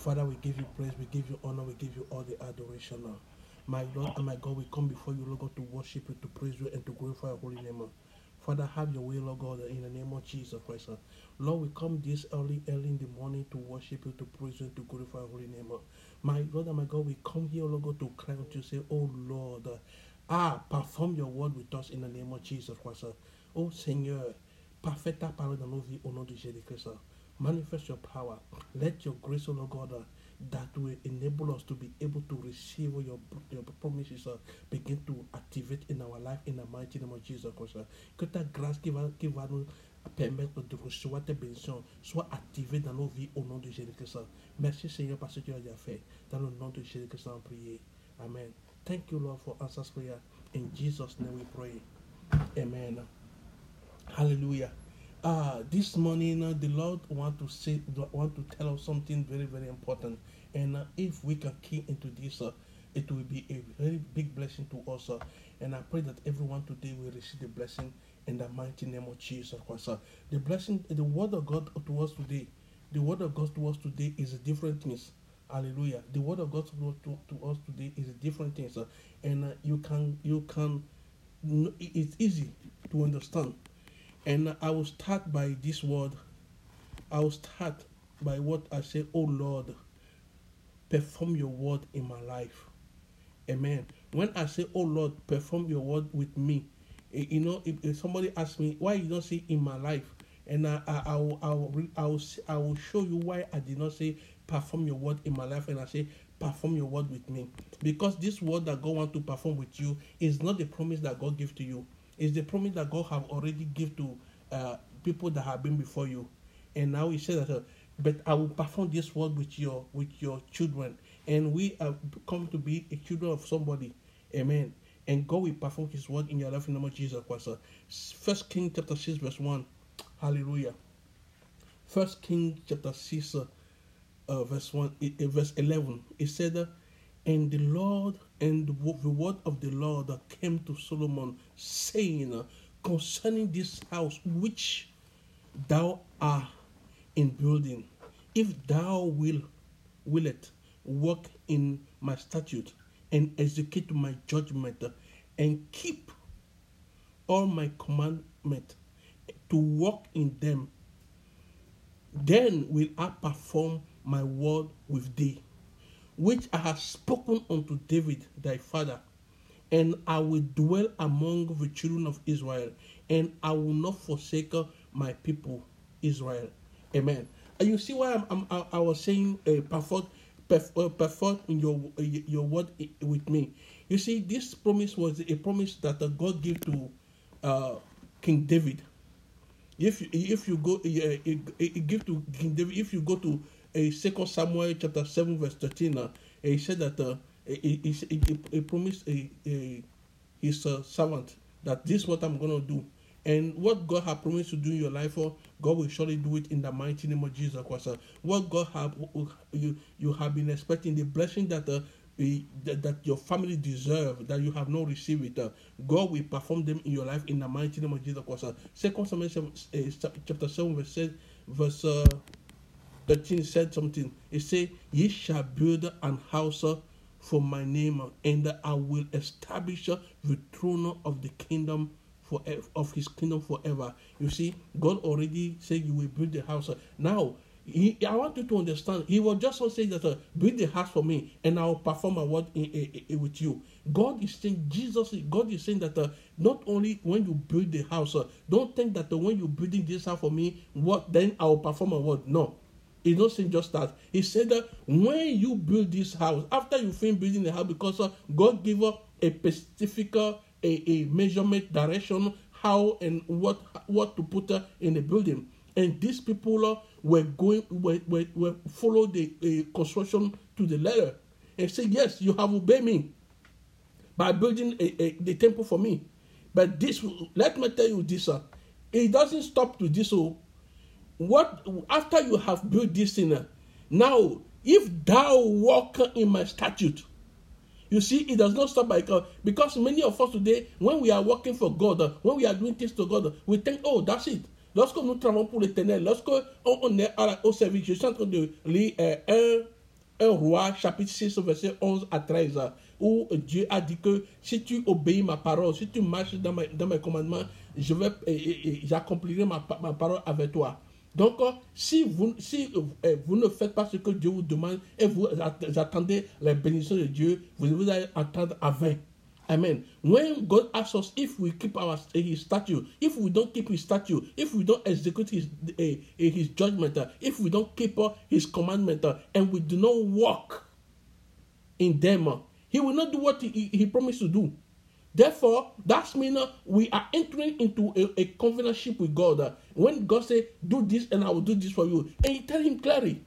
Father, we give you praise, we give you honor, we give you all the adoration now. My Lord and my God, we come before you, Lord God, to worship you, to praise you, and to glorify your holy name. Ah. Father, have your way, Lord God, in the name of Jesus Christ. Ah. Lord, we come this early, early in the morning to worship you, to praise you, to glorify your holy name. My Lord and my God, we come here, Lord God, to cry out to you, say, Oh Lord, ah, perform your word with us in the name of Jesus Christ. Oh Seigneur, perfecta ta parole dans nos vies au nom de Jésus-Christ. Manifest your power. Let your grace, O Lord God, uh, that will enable us to be able to receive your, your promises uh, begin to activate in our life in the mighty name of Jesus Christ. uh. Que ta grâce qui va, qui va nous permettre de recevoir tes bénédictions soit activée dans nos vies au nom de Jésus-Christ. Merci Seigneur parce que tu as déjà fait. Dans le nom de Jésus-Christ, en. Amen. Thank you, Lord, for answers prayer. In Jesus' name we pray. Amen. Hallelujah. Uh, this morning, uh, the Lord want to say, want to tell us something very, very important. And uh, if we can key into this, it will be a very big blessing to us. And I pray that everyone today will receive the blessing in the mighty name of Jesus Christ. The blessing, the word of God to us today, the word of God to us today is a different things. Hallelujah. The word of God to, to, to us today is a different things. And you can, you can, it's easy to understand. And I will start by this word. I will start by what I say, Oh Lord, perform your word in my life. Amen. When I say, Oh Lord, perform your word with me, eh, you know, if, if somebody asks me, why you don't say in my life? And I, I, I, will, I, will, I, will, I will show you why I did not say perform your word in my life and I say perform your word with me. Because this word that God wants to perform with you is not the promise that God gave to you is the promise that God have already give to uh, people that have been before you. And now He said that, uh, but I will perform this word with your with your children, and we have come to be a children of somebody. Amen. And God will perform His word in your life in the name of Jesus Christ. First King chapter six verse one. Hallelujah. First King chapter six uh, verse one, uh, verse eleven. It said. And the Lord and the word of the Lord that came to Solomon, saying, uh, Concerning this house which thou art in building, if thou will will it walk in my statute and execute my judgment and keep all my commandment to walk in them, then will I perform my word with thee which I have spoken unto David thy father, and I will dwell among the children of Israel, and I will not forsake my people Israel. Amen. And you see why I'm, I'm, i was saying uh, perform, perform in your uh, your word with me. You see, this promise was a promise that uh, God gave to uh, King David. If you, if you go, uh, give to King David. If you go to uh, Second Samuel chapter seven verse thirteen, uh, he said that uh, he, he, he, he promised a, a, his uh, servant that this is what I'm gonna do, and what God has promised to do in your life, for God will surely do it in the mighty name of Jesus Christ. Uh, what God have you you have been expecting the blessing that. Uh, that, your family deserve that you have not received it. Uh, God will perform them in your life in the mighty name of Jesus Christ. Uh, Second Samuel uh, chapter seven verse verse uh, 13 said something. He said, Ye shall build an house for my name, and I will establish the throne of the kingdom for of his kingdom forever. You see, God already said you will build the house. Now, he, I want you to understand. He was just saying that uh, build the house for me, and I will perform a word in, in, in, with you. God is saying, Jesus, God is saying that uh, not only when you build the house, uh, don't think that when you're building this house for me, what then I will perform a word. No, He's not saying just that. He said that when you build this house, after you finish building the house, because uh, God gave us a specific uh, a, a measurement direction, how and what what to put uh, in the building. And these people uh, were going were, were, were follow the uh, construction to the letter and say, Yes, you have obeyed me by building a, a, the temple for me. But this let me tell you this, uh, it doesn't stop to this. So what after you have built this thing now if thou walk in my statute you see it does not stop by God because many of us today when we are working for God when we are doing things to God we think oh that's it lorsque nous travaillons pour l'éternel lorsque on est au service je suis en train de lire euh, 1 Roi, chapitre 6, verset 11 à 13, où Dieu a dit que si tu obéis ma parole, si tu marches dans mes, commandements, je vais, j'accomplirai ma parole avec toi. Donc, si vous, si vous ne faites pas ce que Dieu vous demande et vous attendez les bénédictions de Dieu, vous allez attendre à vain. Amen. When God asks us if we keep our His statute, if we don't keep His statute, if we don't execute His uh, His judgment, uh, if we don't keep uh, His commandment, and we do not walk in them, He will not do what He, he promised to do. Therefore, that means we are entering into a, a covenantship with God. when God say, "Do this, and I will do this for you," and you tell Him clearly,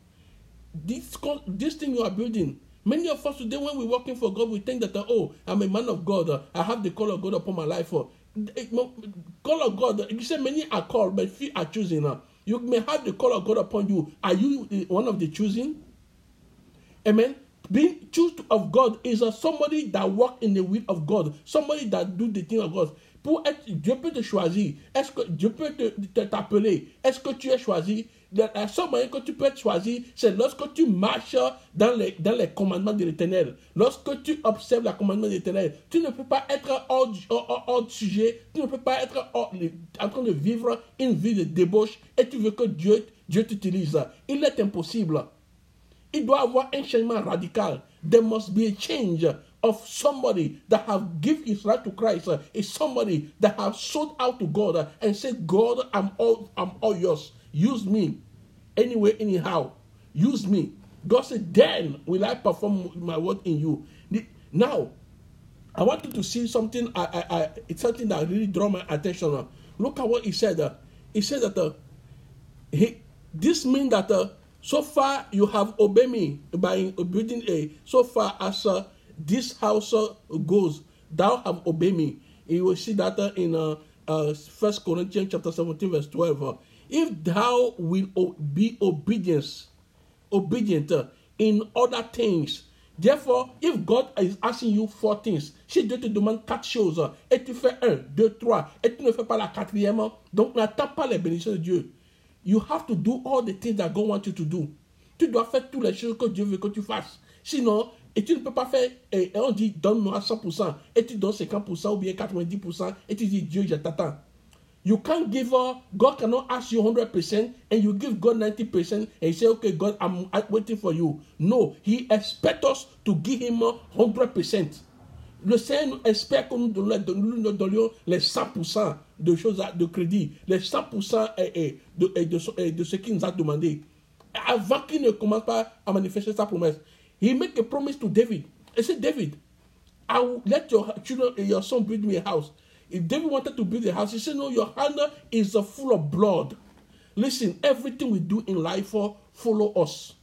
"This this thing you are building." Many of us today, when we're working for God, we think that, uh, oh, I'm a man of God. Uh, I have the call of God upon my life. Oh, call of God, you say many are called, but few are choosing. You may have the call of God upon you. Are you eh, one of the choosing? Amen. Being chosen of God is a somebody that walk in the will of God, somebody that do the thing of Dieu peut te choisir. Est-ce que Dieu peut te t'appeler? Est-ce que tu es choisi? la seule moyen que tu peux être choisi, c'est lorsque tu marches dans les, commandements de l'éternel. Lorsque tu observes les commandements de l'éternel, tu ne peux pas être hors, sujet, tu ne peux pas être en train de vivre une vie de débauche et tu veux que Dieu, Dieu t'utilise. Il est impossible. Il doit avoir un changement radical. There must be a change of somebody that have given his life to Christ. Is somebody that have sold out to God and said, God, I'm all, I'm all yours. Use me anyway, anyhow. Use me. God said, Then will I perform my word in you. Now, I want you to see something. I, I, I, it's something that really draw my attention. Look at what he said. He said that uh, he, this means that uh, so far you have obeyed me by building a. So far as uh, this house uh, goes, thou have obeyed me. You will see that uh, in uh, uh, First Corinthians chapter seventeen verse twelve. Uh, if thou will be obedience, obedient in other things, Therefore, if God is asking you for things, si Dieu te demande quatre choses, et tu fais un, deux, trois, et tu ne fais pas la quatrième, donc n'attends pas les bénédictions de Dieu. You have to do all the things that God wants you to do. Tu dois faire toutes les choses que Dieu veut que tu fasses. Sinon, et tu ne peux pas faire, et on dit donne-moi 100%, et tu donnes 50% ou bien 90%, et tu dis Dieu, je t'attends. You can't give up. God cannot ask you 100% and you give God 90% and you say, okay, God, I'm waiting for you. No, He expects us to give Him 100%. Le Seigneur espère que nous nous donnions les 100% de choses de crédit, les 100% de, de, de, de ce qu'il nous a demandé. Avant qu'il ne commence pas à manifester sa promesse, He made a promise to David. He said, David, I will let your children, your son build me a house. If David wanted to build a house, he said, No, your hand is full of blood. Listen, everything we do in life follow us.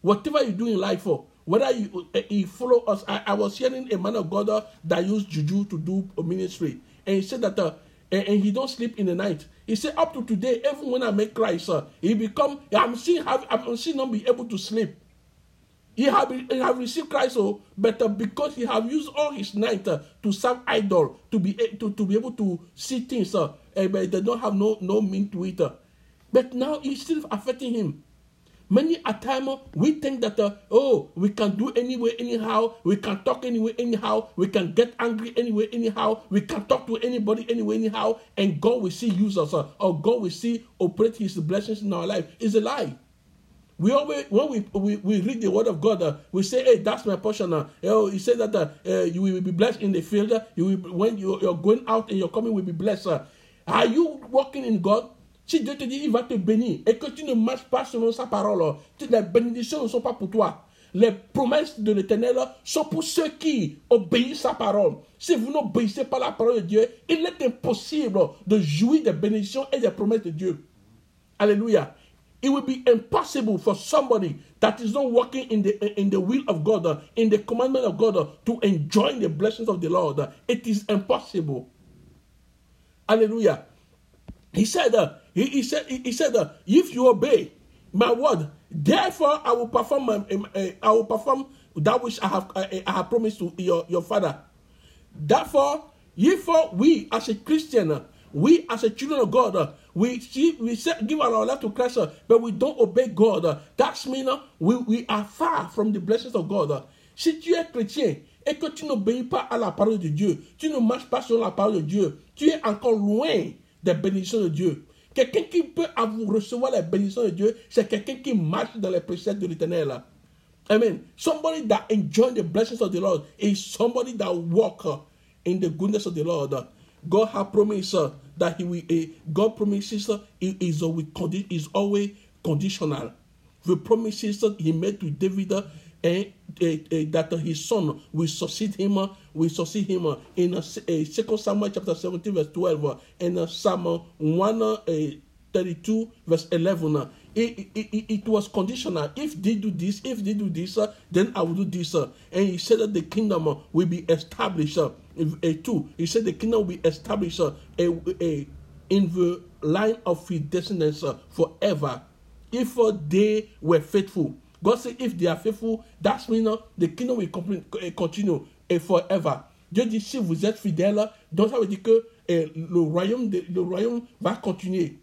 Whatever you do in life whether you, uh, you follow us. I, I, was hearing a man of God uh, that used juju to do a ministry, and he said that, uh, and, and, he don't sleep in the night. He said, up to today, even when I make Christ, uh, he become. I'm seeing, have, I'm seeing not be able to sleep. He have, he have received Christ, oh, but uh, because he have used all his night uh, to serve idol, to be to, to be able to see things, uh, eh, but they don't have no no mean to it. Uh. But now it's still affecting him. Many a time uh, we think that uh, oh we can do anyway anyhow, we can talk anyway anyhow, we can get angry anyway anyhow, we can talk to anybody anyway anyhow, and God will see use us uh, or God will see operate His blessings in our life. Is a lie. We always, when we, we, we read the word of God, uh, we say, hey, that's my portion. Uh, oh, he said that uh, uh, you will be blessed in the field. Uh, you will, when you, you're going out and you're coming, will be blessed. Uh. Are you walking in God? Si Dieu te dit, il va te bénir, et que tu ne marches pas selon sa parole, les bénédictions ne sont pas pour toi. Les promesses de l'éternel sont pour ceux qui obéissent sa parole. Si vous n'obéissez pas la parole de Dieu, il est impossible de jouir des bénédictions et des promesses de Dieu. Alléluia. It will be impossible for somebody that is not working in the in the will of God, in the commandment of God, to enjoy the blessings of the Lord. It is impossible. Hallelujah. He said, uh, he, he said, he, he said, uh, if you obey my word, therefore I will perform my, uh, I will perform that which I have I have promised to your, your father. Therefore, if we as a Christian we as a children of God, uh, we see, we give our life to Christ, uh, but we don't obey God. Uh, that's mean uh, we, we are far from the blessings of God. Uh. Si tu es chrétien et que tu n'obéis pas à la parole de Dieu, tu ne marches pas sur la parole de Dieu, tu es encore loin des bénédictions de Dieu. Quelqu'un qui peut recevoir les bénédictions de Dieu, c'est quelqu'un qui marche dans les préceptes de l'éternel. Amen. Somebody that enjoy the blessings of the Lord is somebody that walk in the goodness of the Lord. God has promised that He will. Uh, God promises uh, is always conditional. The promises He made to David and uh, uh, that his son will succeed him, uh, will succeed him uh, in uh, Second Samuel chapter seventeen verse twelve uh, and Psalm one uh, thirty-two verse eleven. Uh, it, it, it, was conditional. If they do this, if they do this, uh, then I will do this. Uh, and he said that the kingdom uh, will be established. Uh, a two, he said the kingdom will be established uh, in the line of his descendants forever. If they were faithful, God said, if they are faithful, that's uh, the kingdom will uh, continue uh, forever. Dieu dit, si vous êtes fidèles, donc ça veut dire que le, royaume de, le royaume va continuer.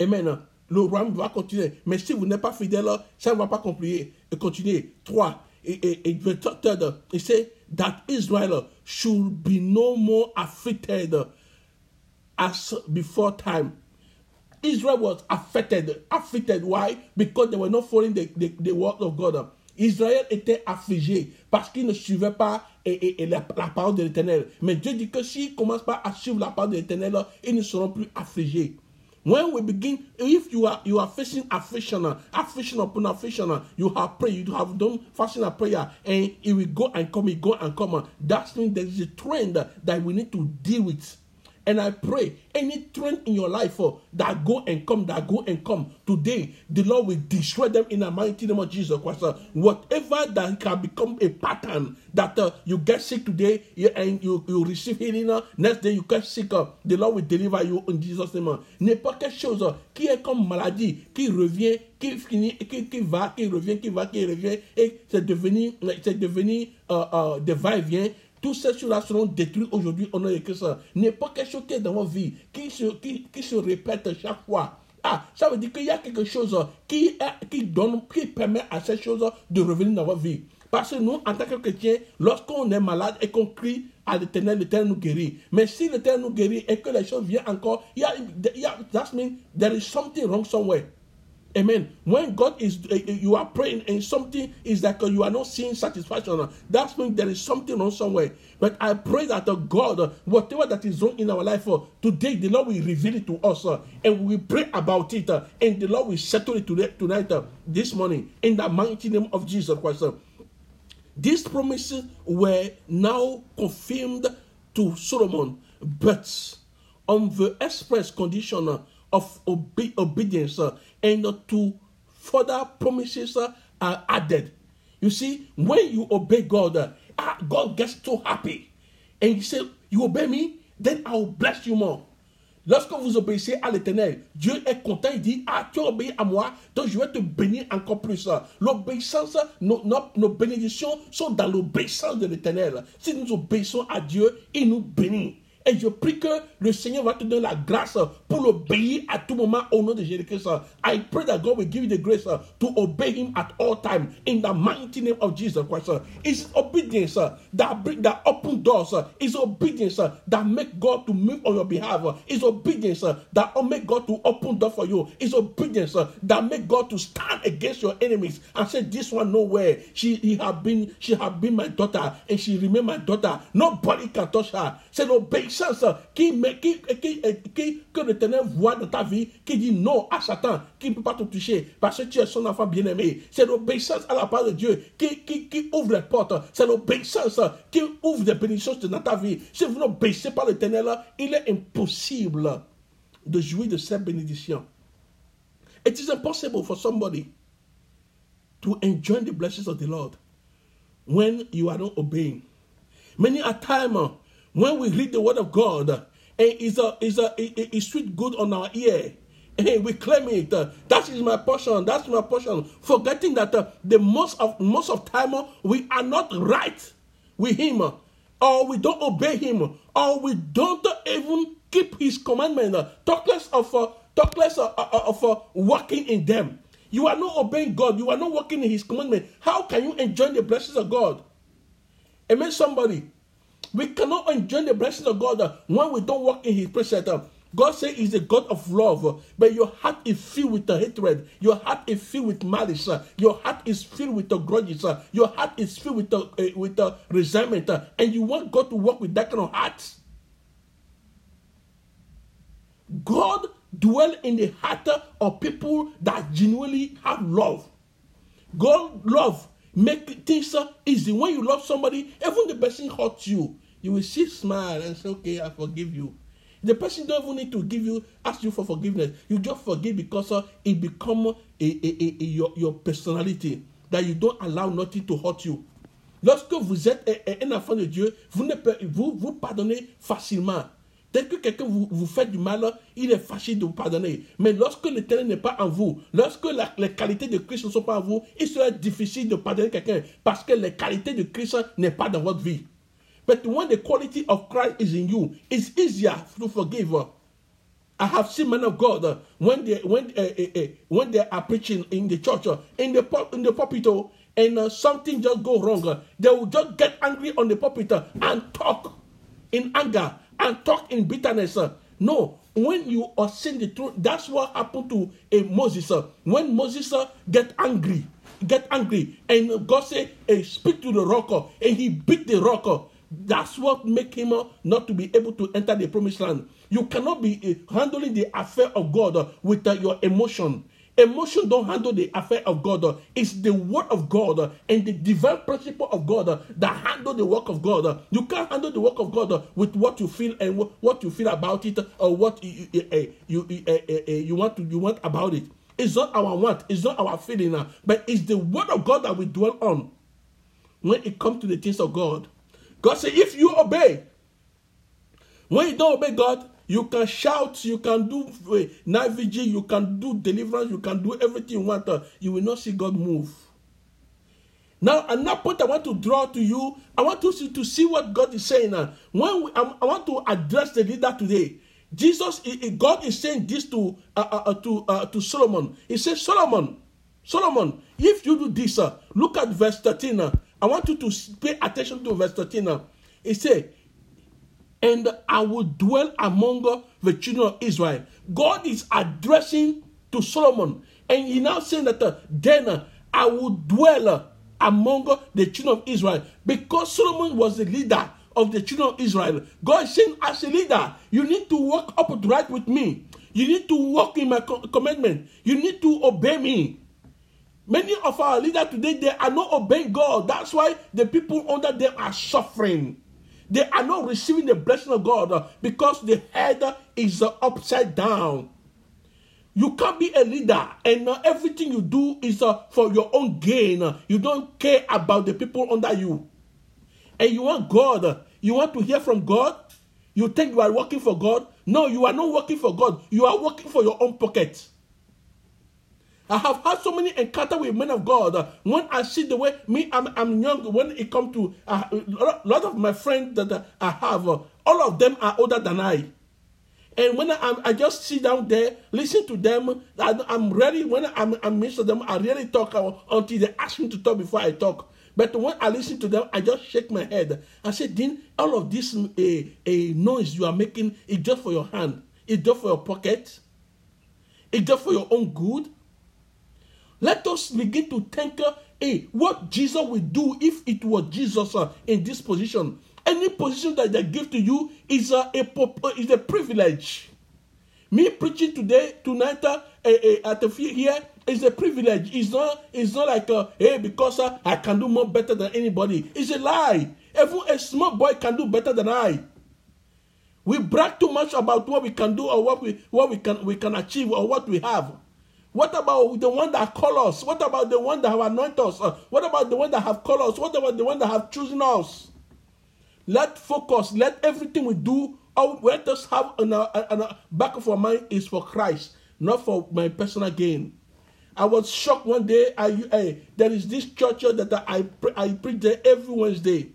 Amen le royaume va continuer. Mais si vous n'êtes pas fidèle, ça ne va pas continuer. continuer. 3. Et, et, third, it says that Israel should be no more affected as before time. Israel was affected. Affected. Why? Because they were not following the, the, the word of God. Israël était affligé parce qu'il ne suivait pas et, et, la, la, parole de l'éternel. Mais Dieu dit que s'ils ne commencent pas à suivre la parole de l'éternel, ils ne seront plus affligés. When we begin, if you are you are facing affliction, affliction upon affliction, you have prayed, you have done fasting and prayer, and it will go and come, it go and come. That means there is a trend that we need to deal with. And I pray any trend in your life uh, that go and come, that go and come, today the Lord will destroy them in the mighty name of Jesus Christ. Uh, whatever that can become a pattern that uh, you get sick today and you, you receive healing, uh, next day you get sick, uh, the Lord will deliver you in Jesus' name. N'est pas quelque chose uh, qui est comme maladie, qui revient, qui finit, qui, qui va, qui revient, qui va, qui revient, et c'est devenu, c'est devenu uh, uh, des va-et-vient tous ces choses-là seront détruits aujourd'hui au nom de Christ. N'est pas quelque chose qui est dans votre vie, qui se, qui, qui se répète chaque fois. Ah, ça veut dire qu'il y a quelque chose qui, qui donne, qui permet à ces choses de revenir dans votre vie. Parce que nous, en tant que chrétiens, lorsqu'on est malade et qu'on crie à l'éternel, l'éternel nous guérit. Mais si l'éternel nous guérit et que les choses viennent encore, il y a, il y a, that means there is something wrong somewhere. Amen. When God is, uh, you are praying and something is like you are not seeing satisfaction, that means there is something wrong somewhere. But I pray that uh, God, uh, whatever that is wrong in our life, uh, today the Lord will reveal it to us and we pray about it and the Lord will settle it today, tonight, this morning, in the mighty name of Jesus Christ. These promises were now confirmed to Solomon, but on the express condition of obe- obedience and to further promises are added. You see, when you obey God, ah, God gets so happy. And He said, You obey me, then I will bless you more. Lorsque vous obéissez à l'éternel, Dieu est content, il dit, ah, tu obéis à moi, donc je vais te bénir encore plus. L'obéissance, nos, nos, nos, bénédictions sont dans l'obéissance de l'éternel. Si nous obéissons à Dieu, il nous bénit. Et je prie que le Seigneur va te donner la grâce pour l'obéir à tout moment au nom de Jésus-Christ. I pray that God will give you the grace to obey Him at all times in the mighty name of Jesus Christ. It's obedience that bring that open doors. It's obedience that make God to move on your behalf. It's obedience that make God to open door for you. It's obedience that make God to stand against your enemies and say, "This one nowhere. She he have been she have been my daughter and she remain my daughter. Nobody can touch her." Say obey puissance qui, qui, qui, qui, que l'éternel voit dans ta vie, qui dit non à Satan, qui ne peut pas te toucher parce que tu es son enfant bien-aimé. C'est l'obéissance à la part de Dieu qui, qui, ouvre les portes. C'est l'obéissance qui ouvre des bénédictions dans ta vie. Si vous n'obéissez pas l'éternel, il est impossible de jouir de cette bénédiction. It is impossible for somebody to enjoy the blessings of the Lord when you are not obeying. Many a time when we read the word of God, and it's a it's a it's sweet good on our ear. Hey, we claim it. Uh, that is my portion. That's my portion. Forgetting that uh, the most of most of time uh, we are not right with Him, or we don't obey Him, or we don't even keep His commandment. Uh, talk less of uh, talk less uh, uh, of uh, walking in them. You are not obeying God. You are not walking in His commandment. How can you enjoy the blessings of God? Amen. Somebody, we cannot enjoy the blessings of God uh, when we don't walk in His precepts. Uh, God says He's a God of love, uh, but your heart is filled with uh, hatred. Your heart is filled with malice. Your heart is filled with grudges. Your heart is filled with uh, uh. with eh, resentment, and you want God to work with that kind of heart. God dwell in the heart of people that genuinely have love. God love make things easy. When you love somebody, even the person hurts you, you will see smile and say, "Okay, I forgive you." The person don't even need to give you ask you for forgiveness. You just forgive because uh, it become uh, a, a, a, a, your, your personnalité that you don't allow nothing to hurt you. Lorsque vous êtes eh, eh, un enfant de Dieu, vous, ne, vous, vous pardonnez facilement. Dès que quelqu'un vous, fait du mal, il est facile de vous pardonner. Mais lorsque l'éternel n'est pas en vous, lorsque les qualités de Christ ne sont pas en vous, il sera difficile de pardonner quelqu'un parce que les qualités de Christ n'est pas dans votre vie. But when the quality of Christ is in you, it's easier to forgive. I have seen men of God when they when uh, uh, uh, when they are preaching in the church in the in the pulpit and uh, something just go wrong, they will just get angry on the pulpit and talk in anger and talk in bitterness. No, when you are saying the truth, that's what happened to a Moses. When Moses get angry, get angry, and God say, hey, "Speak to the rock," and he beat the rock. That's what make him uh, not to be able to enter the promised land. You cannot be handling the affair of God uh, with uh, your emotion. Emotion don't handle the affair of God. It's the word of God and the divine principle of God that handle the work of God. You can't handle the work of God with what you feel and what you feel about it or what you you, you, eh, eh, eh, you want to you want about it. It's not our want. It's not our feeling, but it's the word of God that we dwell on when it comes to the things of God. God said, if you obey, when you don't obey God, you can shout, you can do uh, night vigil, you can do deliverance, you can do everything you want. Uh, you will not see God move. Now, another point I want to draw to you, I want to see, to see what God is saying. Uh, when we, I, want to address the leader today. Jesus, God is saying this to uh, uh, uh, to uh, to Solomon. He says, Solomon, Solomon, if you do this, uh, look at verse 13. Uh, I want you to pay attention to verse 13 now. It says, And I will dwell among the children of Israel. God is addressing to Solomon. And he now saying that uh, then uh, I will dwell among the children of Israel. Because Solomon was the leader of the children of Israel. God is saying, as a leader, you need to walk upright with me. You need to walk in my commandment. You need to obey me. Many of our leaders today, they are not obeying God. That's why the people under them are suffering. They are not receiving the blessing of God uh, because the head is uh, upside down. You can't be a leader and everything you do is uh, for your own gain. You don't care about the people under you. And you want God. Uh, you want to hear from God. You think you are working for God. No, you are not working for God. You are working for your own pocket. I have had so many encounters with men of God. When I see the way me, I'm, I'm young. When it comes to uh, a lot of my friends that I have, uh, all of them are older than I. And when I, I just sit down there, listen to them, I, am ready. When I'm, I'm to them, I really talk uh, until they ask me to talk before I talk. But when I listen to them, I just shake my head. I say, Dean, all of this uh, uh, noise you are making is just for your hand. It's just for your pocket. It's just for your own good. Let us begin to think hey, what Jesus will do if it was Jesus uh, in this position. Any position that they give to you is uh, a, is a privilege. Me preaching today, tonight, uh, uh, at the here is a privilege. It's not, it's not like, uh, hey, because uh, I can do more better than anybody. It's a lie. Even a small boy can do better than I. We brag too much about what we can do or what we what we can we can achieve or what we have. What about the one that call us? What about the one that have anointed us? Uh, what about the one that have called us? What about the one that have chosen us? Let focus. Let everything we do. Oh, let us have in our, in our back of our mind is for Christ, not for my personal gain. I was shocked one day. I, I there is this church that I I preach there every Wednesday.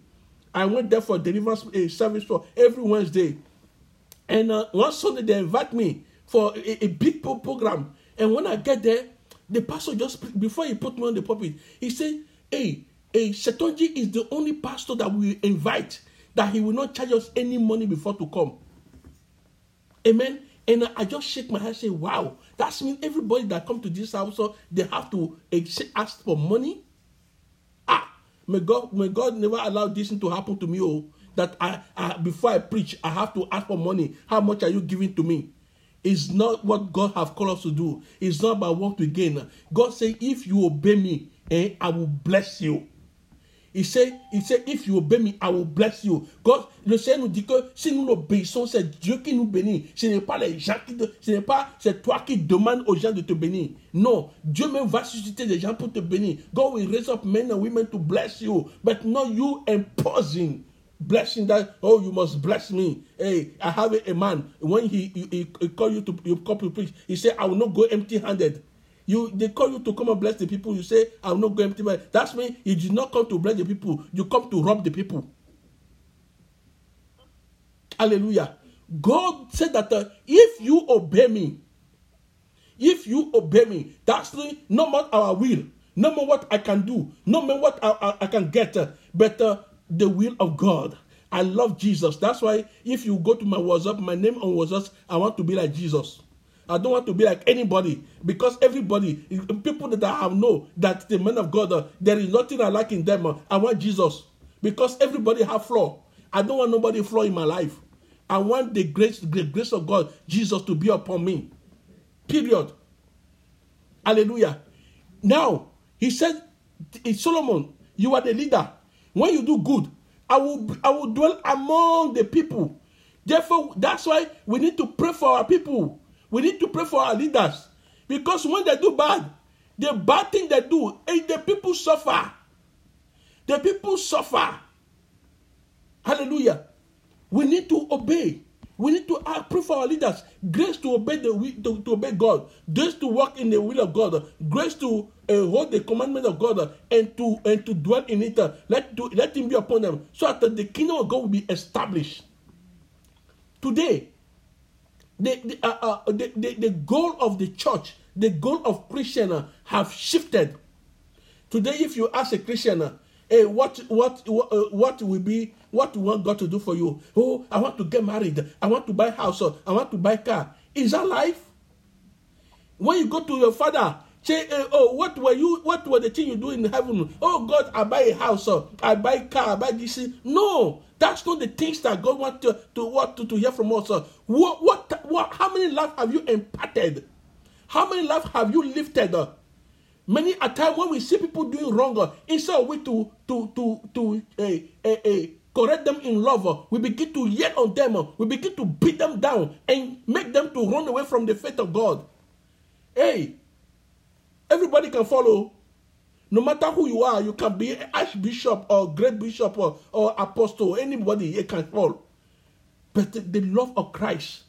I went there for deliverance uh, service for every Wednesday. And uh, one Sunday they invite me for a, a big program. And when I get there, the pastor just before he put me on the pulpit, he said, "Hey, hey, Shetonji is the only pastor that we invite that he will not charge us any money before to come." Amen. And I just shake my head say, "Wow, that means everybody that come to this house, so they have to ask for money." Ah, may God, may God never allow this to happen to me. Oh, that I, I before I preach, I have to ask for money. How much are you giving to me? It's not what God have called us to do. It's not about what we gain. God say, if you obey me, eh, I will bless you. Il sait, il sait, if you obey me, I will bless you. God, le Seigneur nous dit que si nous obéissons, c'est Dieu qui nous bénit. Ce n'est pas les gens qui ce n'est pas, c'est toi qui demandes aux gens de te bénir. Non, Dieu même va susciter des gens pour te bénir. God will raise up men and women to bless you, but not you imposing blessing that oh you must bless me. Hey i have a, man. When he, he he call you to you come to preach he say i will not go empty handed you they call you to come and bless the people. You say i will not go empty handed that's mean you did not come to bless the people. You come to rob the people. Hallelujah. God said that uh, if you obey me if you obey me that's no matter our will. No matter what i can do. No matter what i, I, I can get uh, but uh, the will of God. I love Jesus. That's why if you go to my WhatsApp, my name on WhatsApp, I want to be like Jesus. I don't want to be like anybody because everybody, people that I have know that the men of God, uh, there is nothing I like in them. Uh, I want Jesus because everybody have flaw. I don't want nobody flaw in my life. I want the grace, the grace of God, Jesus, to be upon me. Period. Hallelujah. Now he said, Solomon, you are the leader. When you do good, I will I will dwell among the people. Therefore, that's why we need to pray for our people. We need to pray for our leaders. Because when they do bad, the bad thing they do, and eh, the people suffer. The people suffer. Hallelujah. We need to obey. We need to pray for our leaders. Grace to obey the to, to obey God. Grace to walk in the will of God. Grace to uh, hold the commandment of God and to and to dwell in it. Let to, let him be upon them, so that the kingdom of God will be established. Today, the the, uh, uh, the, the, the goal of the church, the goal of Christian uh, have shifted. Today, if you ask a Christian, uh, hey, what what what, uh, what will be what you want God to do for you? Oh, I want to get married. I want to buy house. I want to buy car. Is that life? When you go to your father, say, uh, oh, what were you? What were the things you do in heaven? Oh God, I buy a house. Or I buy a car. I buy this. No, that's not the things that God wants to to what to, to hear from us. What what what? How many lives have you imparted? How many lives have you lifted? Many a time when we see people doing wrong, instead of we to to to to uh, uh, correct them in love, we begin to yell on them, we begin to beat them down and make them to run away from the faith of God. Hey, everybody can follow. No matter who you are, you can be archbishop or great bishop or, or apostle, anybody, you can fall. But the, the love of Christ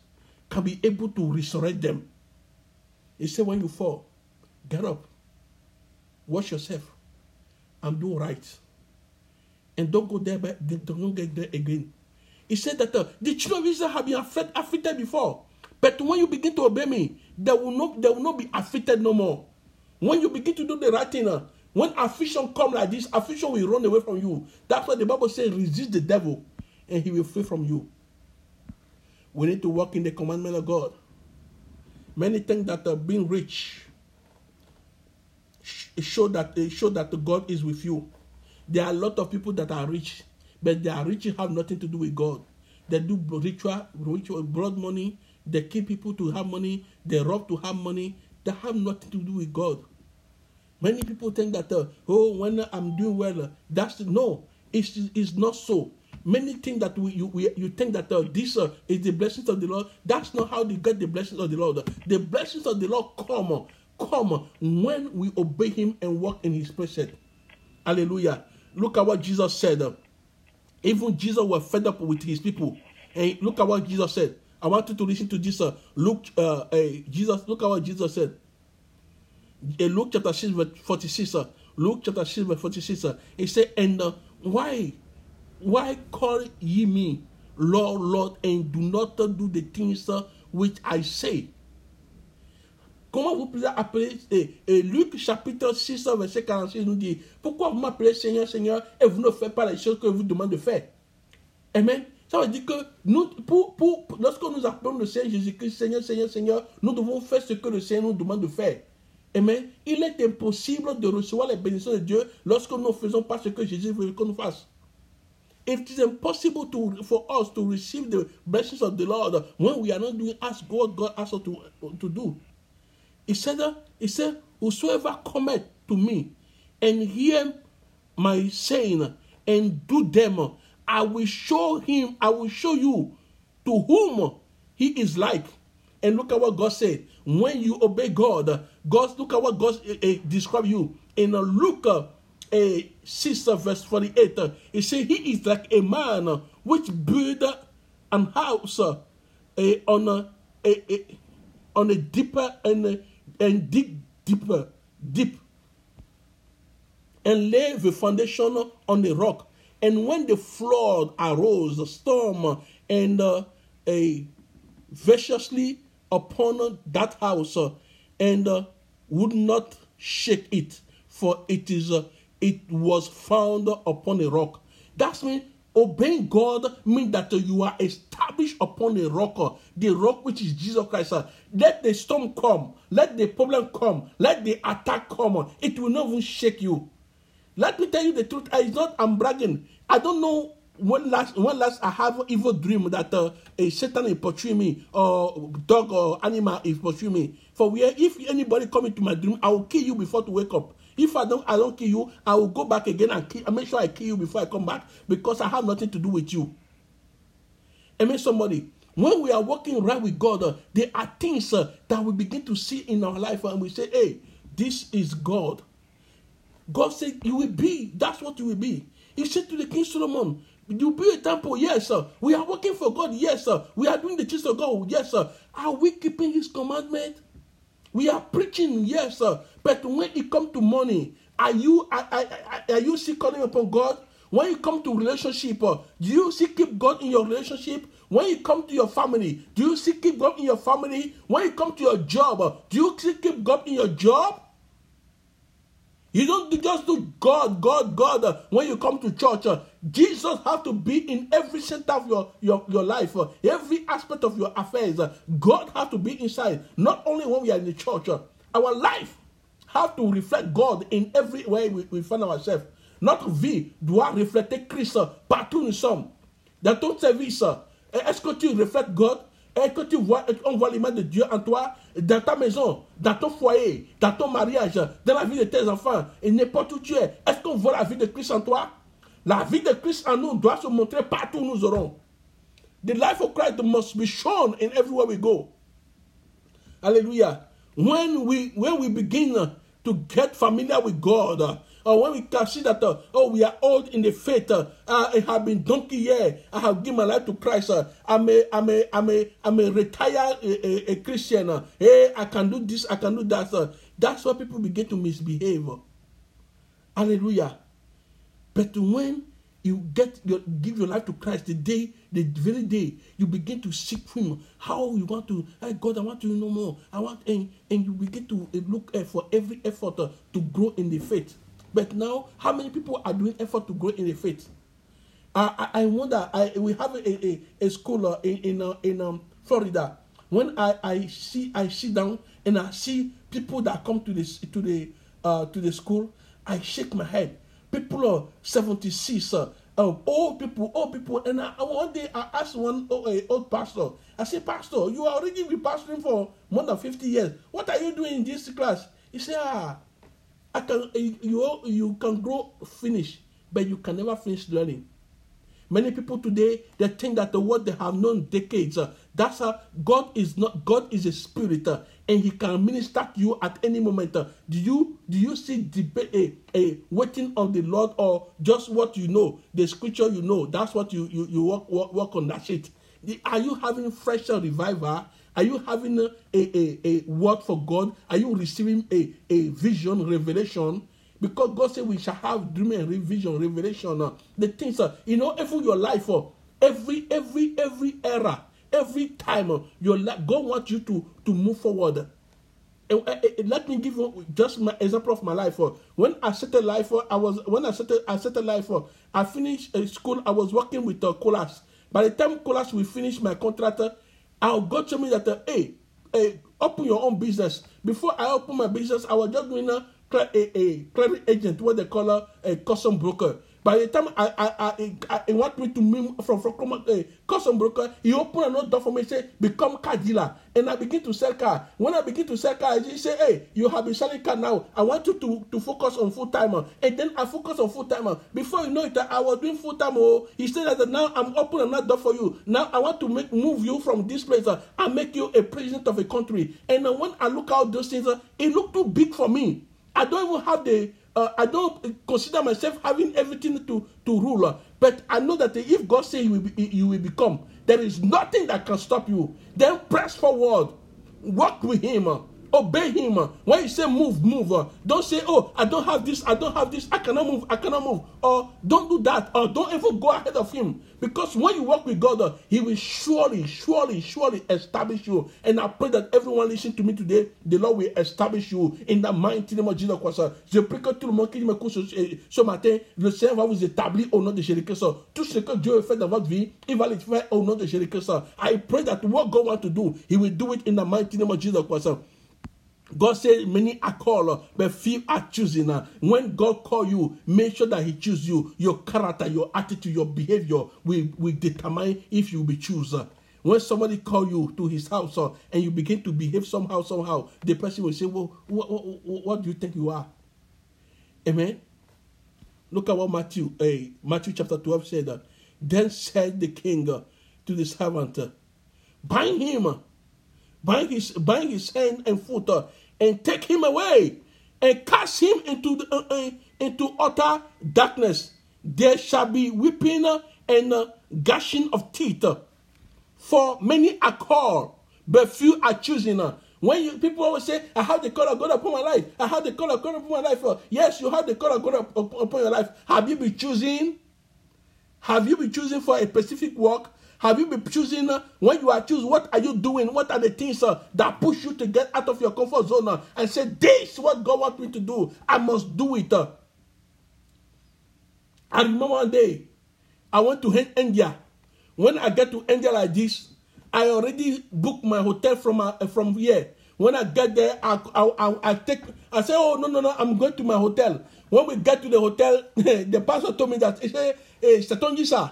can be able to resurrect them. He said, when you fall, get up Wash yourself and do right. And don't go there, but don't get there again. He said that uh, the children of Israel have been afflicted before. But when you begin to obey me, they will not, they will not be afflicted no more. When you begin to do the right thing, uh, when affliction come like this, affliction will run away from you. That's why the Bible says, resist the devil, and he will flee from you. We need to walk in the commandment of God. Many think that uh, being rich show that uh, show that God is with you. There are a lot of people that are rich, but their riches have nothing to do with God. They do ritual, ritual blood money. They kill people to have money. They rob to have money. They have nothing to do with God. Many people think that uh, oh, when I'm doing well, that's no. It's, it's not so. Many think that we, you, we, you think that uh, this uh, is the blessings of the Lord. That's not how they get the blessings of the Lord. The blessings of the Lord come come when we obey him and walk in his precept. Hallelujah. Look at what Jesus said. Even Jesus was fed up with his people. And look at what Jesus said. I want you to listen to this. Uh, Luke, uh, uh, Jesus, look at what Jesus said. In Luke chapter 6, verse 46. Uh, Luke chapter 6, verse 46. Uh, he said, And uh, why, why call ye me Lord, Lord, and do not do the things uh, which I say? Comment vous pouvez appeler et, et Luc chapitre 6, verset 46 nous dit Pourquoi vous m'appelez Seigneur, Seigneur, et vous ne faites pas les choses que vous demandez de faire? Amen. Ça veut dire que nous, pour, pour, lorsque nous appelons le Seigneur Jésus-Christ, Seigneur, Seigneur, Seigneur, nous devons faire ce que le Seigneur nous demande de faire. Amen. Il est impossible de recevoir les bénédictions de Dieu lorsque nous ne faisons pas ce que Jésus veut qu'on fasse. It is impossible to, for us to receive the blessings of the Lord when we are not doing as God God asks us to, to do. He said, he said, Whosoever cometh to me and hear my saying and do them, I will show him, I will show you to whom he is like. And look at what God said. When you obey God, God, look at what God uh, uh, you. In uh, Luke uh, 6 verse 48, uh, he said, He is like a man which build an house uh, on a, a, a, on a deeper and, and dig deeper, deep, and lay the foundation on the rock. And when the flood arose, the storm, and uh, a viciously upon that house, uh, and uh, would not shake it, for it is uh, it was found upon a rock. That's mean obeying God means that uh, you are established upon a rock, uh, the rock which is Jesus Christ. Uh. Let the storm come, let the problem come, let the attack come. uh, It will not even shake you. Let me tell you the truth. It's not I'm bragging. I don't know when last when last I have evil dream that uh, a Satan is pursuing me or dog or animal is pursuing me. For where if anybody come into my dream, I will kill you before to wake up. If I don't I don't kill you, I will go back again and kill, make sure I kill you before I come back because I have nothing to do with you. I mean somebody. When we are walking right with God, uh, there are things uh, that we begin to see in our life and we say, hey, this is God. God said, You will be. That's what you will be. He said to the King Solomon, You build a temple, yes, sir. We are working for God, yes, sir. We are doing the things of God, yes, sir. Are we keeping His commandment? We are preaching, yes, sir. But when it comes to money, are you are, are, are you still calling upon God? When you come to relationship, uh, do you still keep God in your relationship? When you come to your family, do you still keep God in your family? When you come to your job, uh, do you still keep God in your job? You don't just do God, God, God uh, when you come to church. uh, Jesus have to be in every center of your, your, your life, uh, every aspect of your affairs. uh, God have to be inside, not only when we are in the church. uh, our life have to reflect God in every way we, we find ourselves. Notre vie doit refléter Christ partout où nous sommes. Dans ton service, est-ce que tu reflètes God? Est-ce que tu vois, on voit l'image de Dieu en toi, dans ta maison, dans ton foyer, dans ton mariage, dans la vie de tes enfants, et n'importe où tu es? Est-ce qu'on voit la vie de Christ en toi? La vie de Christ en nous doit se montrer partout où nous aurons. The life of Christ must be shown in everywhere we go. Hallelujah. When we when we begin to get familiar with God, or when we can see that uh, oh we are old in the faith, uh, I have been donkey year, I have given my life to Christ. Uh, I'm a I'm a I'm a I'm a retired a, a, a Christian. Uh, hey, I can do this, I can do that. Uh, that's why people begin to misbehave. Hallelujah. But when you get your give your life to Christ, the day, the very day you begin to seek Him, how you want to, hey God, I want to know more. I want, and, and you begin to look uh, for every effort uh, to grow in the faith. But now, how many people are doing effort to grow in the faith? I, I, I wonder. I we have a, a, a school uh, in in, uh, in um, Florida. When I, I see I sit down and I see people that come to this to the uh, to the school, I shake my head. People are seventy six. Uh, uh, old people, old people, and I, one day I asked one oh, uh, old pastor. I said, Pastor, you are already been pastoring for more than fifty years. What are you doing in this class? He said, Ah, I can you you can grow finish, but you can never finish learning. Many people today they think that the word they have known decades. uh, that's how God is not. God is a spirit, uh, and He can minister to you at any moment. uh. do you do you see debate a, a waiting on the Lord or just what you know, the scripture you know? That's what you you, you work, work work on that shit. Are you having fresh revival? Are you having a, a, a, a word for God? Are you receiving a, a vision, revelation? Because God said we shall have dream and vision, revelation. uh, the things, uh, you know, every your life, uh, every every every era, every time uh, your life, God wants you to to move forward. Uh, uh, uh, let me give you just my example of my life. When I set started life, I was when I started I started life. I finished school. I was working with uh, Colas. By the time Colas will finish my contract, uh, I'll go to me that uh, hey, hey, open your own business. Before I open my business, I was just doing a a, a credit agent, what they call a, a custom broker. By the time I I I, want me to move from from a custom broker, he opened another door for me. Say become car dealer, and I begin to sell car. When I begin to sell car, he say, "Hey, you have been selling car now. I want you to to focus on full timer." And then I focus on full timer. Before you know it, I was doing full time. Oh, he said that now I'm opening another door for you. Now I want to make move you from this place uh, and make you a president of a country. And uh, when I look out those things, uh, it looked too big for me. I don't even have the uh, I don't consider myself having everything to, to rule. uh, But I know that if God says you will, be, you will become, there is nothing that can stop you. Then press forward, work with Him, uh, obey Him. When you say move, move. uh, Don't say, oh, I don't have this, I don't have this, I cannot move, I cannot move. Or don't do that, or don't ever go ahead of Him. Because when you walk with God, uh, He will surely, surely, surely establish you. And I pray that everyone listening to me today, the Lord will establish you in the mighty name of Jesus Christ. Je prie que tout le monde qui m'écoute ce, euh, ce matin, le Seigneur va vous établir au nom de Jésus-Christ. Tout ce que Dieu fait dans votre vie, il va le faire au nom de Jésus-Christ. I pray that what God wants to do, He will do it in the mighty name of Jesus Christ. Uh. God said many are called, but few are chosen. Uh, When God call you, make sure that He choose you. Your character, your attitude, your behavior will, will determine if you will be chosen. When somebody call you to his house uh, and you begin to behave somehow, somehow, the person will say, "Well, what, what, do you think you are?" Amen. Look at what Matthew, eh, Matthew chapter 12 said. Uh, then said the king uh, to the servant, uh, bind him, uh, bind his, bind his hand and foot, uh, and take him away, and cast him into the, uh, uh, into utter darkness. There shall be weeping and uh, of teeth. for many are called, but few are chosen. When you, people always say, I have the call of God upon my life, I have the call of God upon my life. yes, you have the call of God up- up- upon your life. Have you been choosing? Have you been choosing for a specific work? Have you been choosing uh, when you are choosing? What are you doing? What are the things uh, that push you to get out of your comfort zone uh, and say, "This is what God wants me to do. I must do it." uh." I remember one day I went to India. When I get to India like this, I already booked my hotel from uh, from here. When I get there, I, I, I, I take. I say, "Oh no no no! I'm going to my hotel." When we get to the hotel, the pastor told me that he said, "Hey, Satonji sir,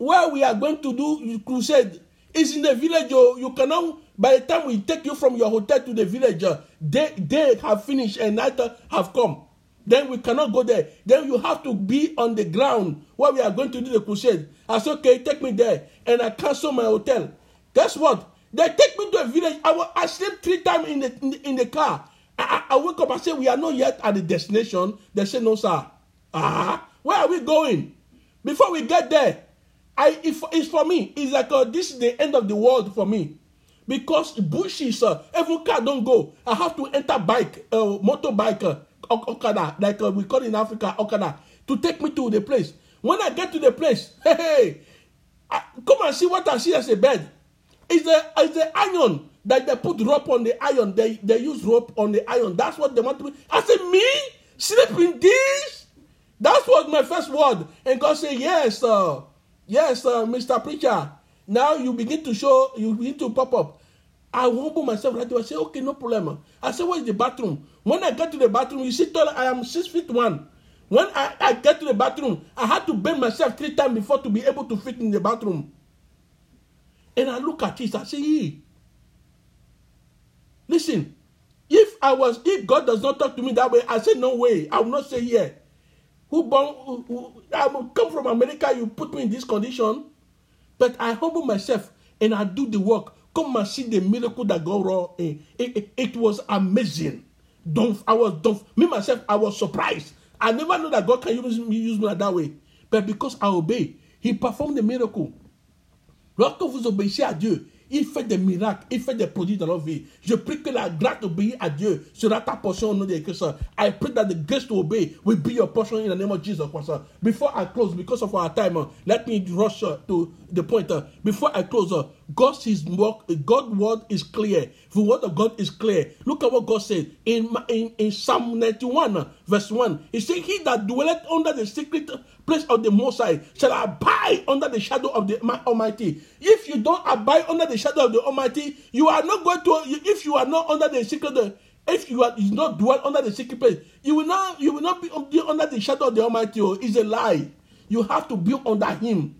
where we are going to do crusade is in the village. Oh, you cannot. By the time we take you from your hotel to the village, uh, they they have finished and night have come. Then we cannot go there. Then you have to be on the ground where we are going to do the crusade. I said, okay, take me there, and I cancel my hotel. Guess what? They take me to a village. I, wa- I three times in the, in the in the car. I, I I wake up. and say, we are not yet at the destination. They say, no, sir. Ah, where are we going? Before we get there, I if it's for me. It's like uh, this is the end of the world for me, because bushes, uh, even car don't go. I have to enter bike, uh, motorbike, uh, okada, like uh, we call in Africa okada, to take me to the place. When I get to the place, hey, hey I, come and see what I see as a bed. It's the it's the iron that they put rope on the iron. They they use rope on the iron. That's what they want to be. I said, me sleep in this. That was my first word. And God said, Yes, uh, yes, uh, Mr. Preacher. Now you begin to show, you begin to pop up. I humble myself right there. I say, okay, no problem. I say, where is the bathroom? When I get to the bathroom, you see, tall, I am six feet one. When I, I get to the bathroom, I had to bend myself three times before to be able to fit in the bathroom. And I look at it, I say, "Hey, listen, if I was, if God does not talk to me that way, I say, no way, I will not say here. Who born, who, who, I come from America, you put me in this condition. But I humble myself and I do the work. Come and see the miracle that God wrought. eh. It, it, it was amazing. Don't, I was don't, me myself, I was surprised. I never know that God can use me, use me that way. But because I obey, He performed the miracle. Lorsque vous obéissez à Dieu, Il fait des miracles, il fait des produits dans leur vie. Je prie que la grâce d'obéir à Dieu sera ta portion au nom de Christ. I pray that the grace to obey will be your portion in the name of Jesus Christ. Before I close, because of our time, let me rush uh, to the point. uh, Before I close, God's his work, God's word is clear. The word of God is clear. Look at what God said in, in, in Psalm 91, uh, verse 1. He said, He that dwelleth under the secret place of the Most High shall abide under the shadow of the Almighty. If you don't abide under the shadow of the Almighty, you are not going to, if you are not under the secret, if you are you not dwell under the secret place, you will not you will not be under the shadow of the Almighty. Oh, it's a lie. You have to be under Him.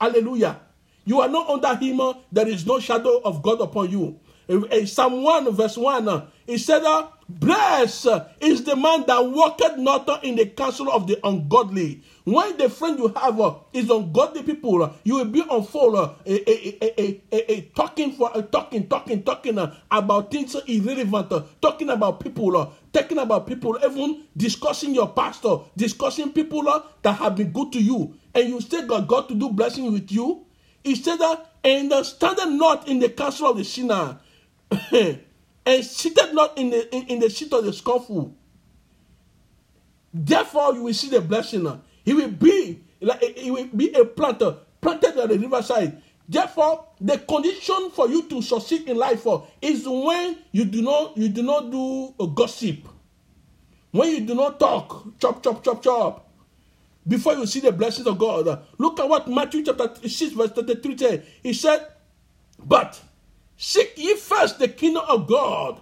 Hallelujah. You are not under him. uh, There is no shadow of God upon you. In- in Psalm 1, verse 1, uh, it said, uh, Blessed is the man that walketh not in the counsel of the ungodly. When the friend you have uh, is ungodly people, uh, you will be on full, uh, a, a, a, a, talking for talking, talking, talking about things irrelevant, talking about people, talking about people, even discussing your pastor, discussing people that have been good to you, and you still got God to do blessing with you. He said that, and standeth not in the counsel of the sinner, and seated not in the in, in the seat of the scornful. Therefore, you will see the blessing. He will be like he will be a planter planted at the riverside. Therefore, the condition for you to succeed in life is when you do not you do not do gossip, when you do not talk chop chop chop chop. Before you see the blessings of God, look at what Matthew chapter six verse thirty-three said. He said, "But seek ye first the kingdom of God."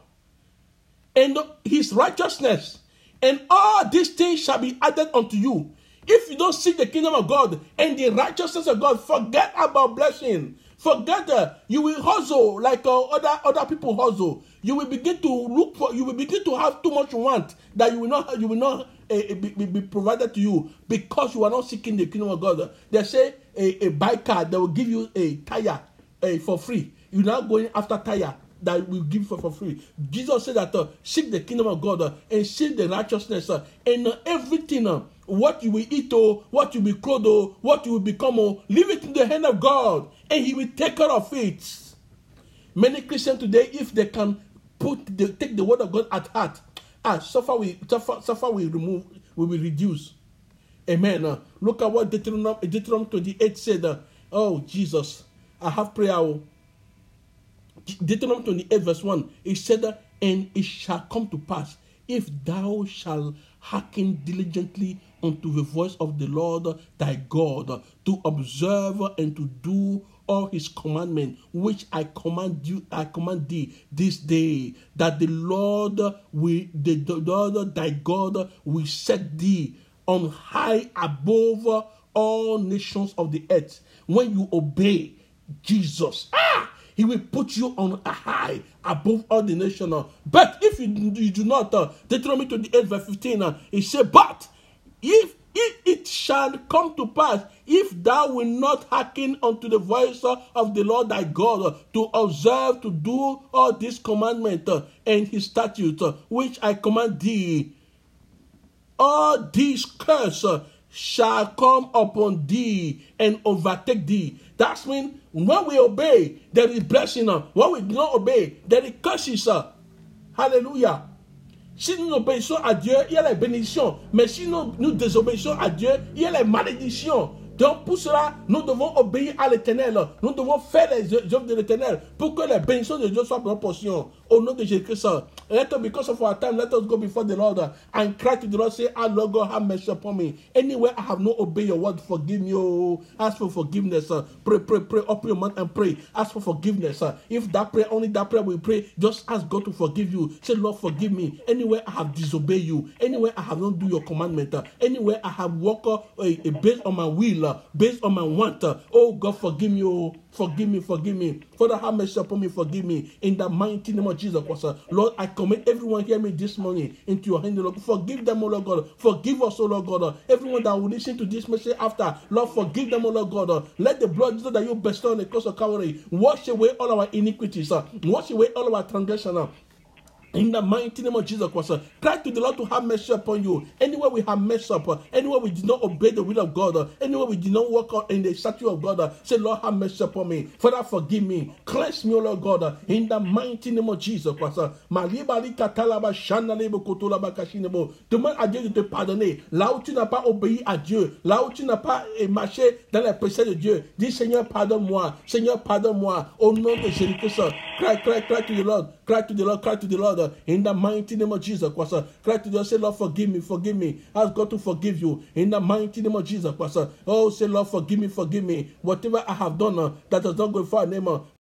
and his righteousness, and all these things shall be added unto you. If you don't seek the kingdom of God and the righteousness of God, forget about blessing. Forget that you will hustle like uh, other other people hustle. You will begin to look for. You will begin to have too much want that you will not. You will not uh, be, be, provided to you because you are not seeking the kingdom of God. They say a, a bike car they will give you a tire uh, for free. You're not going after tire that will give for, for free. Jesus said that uh, seek the kingdom of God uh, and seek the righteousness uh, and uh, everything. Uh, what you will eat, oh, what you will clothe, oh, what you will become, oh, leave it in the hand of God, and He will take care of it. Many Christians today, if they can put the, take the word of God at heart, ah, suffer we suffer, suffer will remove, we will reduce. Amen. Uh, look at what Deuteronomy, Deuteronomy 28 said. Oh, Jesus, I have prayer. oh. Deuteronomy 28, verse 1, it said, And it shall come to pass, if thou shalt hearken diligently unto the voice of the Lord thy God, to observe and to do all his commandments, which I command you, I command thee this day, that the Lord will, the, the Lord thy God will set thee on high above all nations of the earth. When you obey Jesus, ah, he will put you on a high above all the nation. But if you, you do not, uh, Deuteronomy 28, verse 15, uh, it says, But if, if it shall come to pass, if thou wilt not hearken unto the voice of the Lord thy God, uh, to observe, to do all these commandments uh, and his statutes, uh, which I command thee, all these curses shall come upon thee and overtake thee. That's when when we obey, there is blessing. When we do not obey, there is curses. Hallelujah. Si nous obéissons à Dieu, il y a la bénédiction. Mais si nous, nous désobéissons à Dieu, il y a la malédiction. Donc pour cela, nous devons obéir à l'éternel. Nous devons faire les œuvres de l'éternel pour que les bénédictions de Dieu soient notre portion. Au nom de Jésus-Christ. Let us, because of our time, let us go before the Lord and cry to the Lord, say, Ah, Lord God, have mercy upon me. Anywhere I have not obeyed your word, forgive me. Oh, ask for forgiveness. uh. Pray, pray, pray. Open your mouth and pray. Ask for forgiveness. uh. If that prayer, only that prayer we pray, just ask God to forgive you. Say, Lord, forgive me. Anywhere I have disobeyed you, anywhere I have not do your commandment, uh, anywhere I have walked uh, uh, based on my will, uh, based on my want. uh, oh God, forgive me. Oh, forgive me, forgive me. Father, have mercy upon me, forgive me. In the mighty name of Jesus uh, Lord, I commit everyone hear me this morning into your hand, Lord. Forgive them, oh Lord God. Forgive us, oh Lord God. Everyone that will listen to this message after, Lord, forgive them, oh Lord God. Let the blood that you bestow on the cross of Calvary wash away all our iniquities, wash away all our transgression. In the mighty name of Jesus Christ, cry to the Lord to have mercy upon you. Anywhere we have messed up, uh, anywhere we did not obey the will of God, uh, anywhere we did not walk out in the statue of God, uh, say, Lord, have mercy upon me. Father, forgive me. Cleanse me, O Lord God, in the mighty name of Jesus Christ. Demande à Dieu de te pardonner. Là où tu n'as pas obéi à Dieu, là où tu n'as pas eh, marché dans les préceptes de Dieu, dis Seigneur, pardonne-moi. Seigneur, pardonne-moi. Au nom de Jésus-Christ, cry, cry, cry to the Lord. Cry to the Lord, cry to the Lord uh, in the mighty name of Jesus Christ. Cry to Lord, say, Lord, forgive me, forgive me. Ask God to forgive you in the mighty name of Jesus Christ. Oh, say, Lord, forgive me, forgive me. Whatever I have done uh, that does not glorify your name, uh,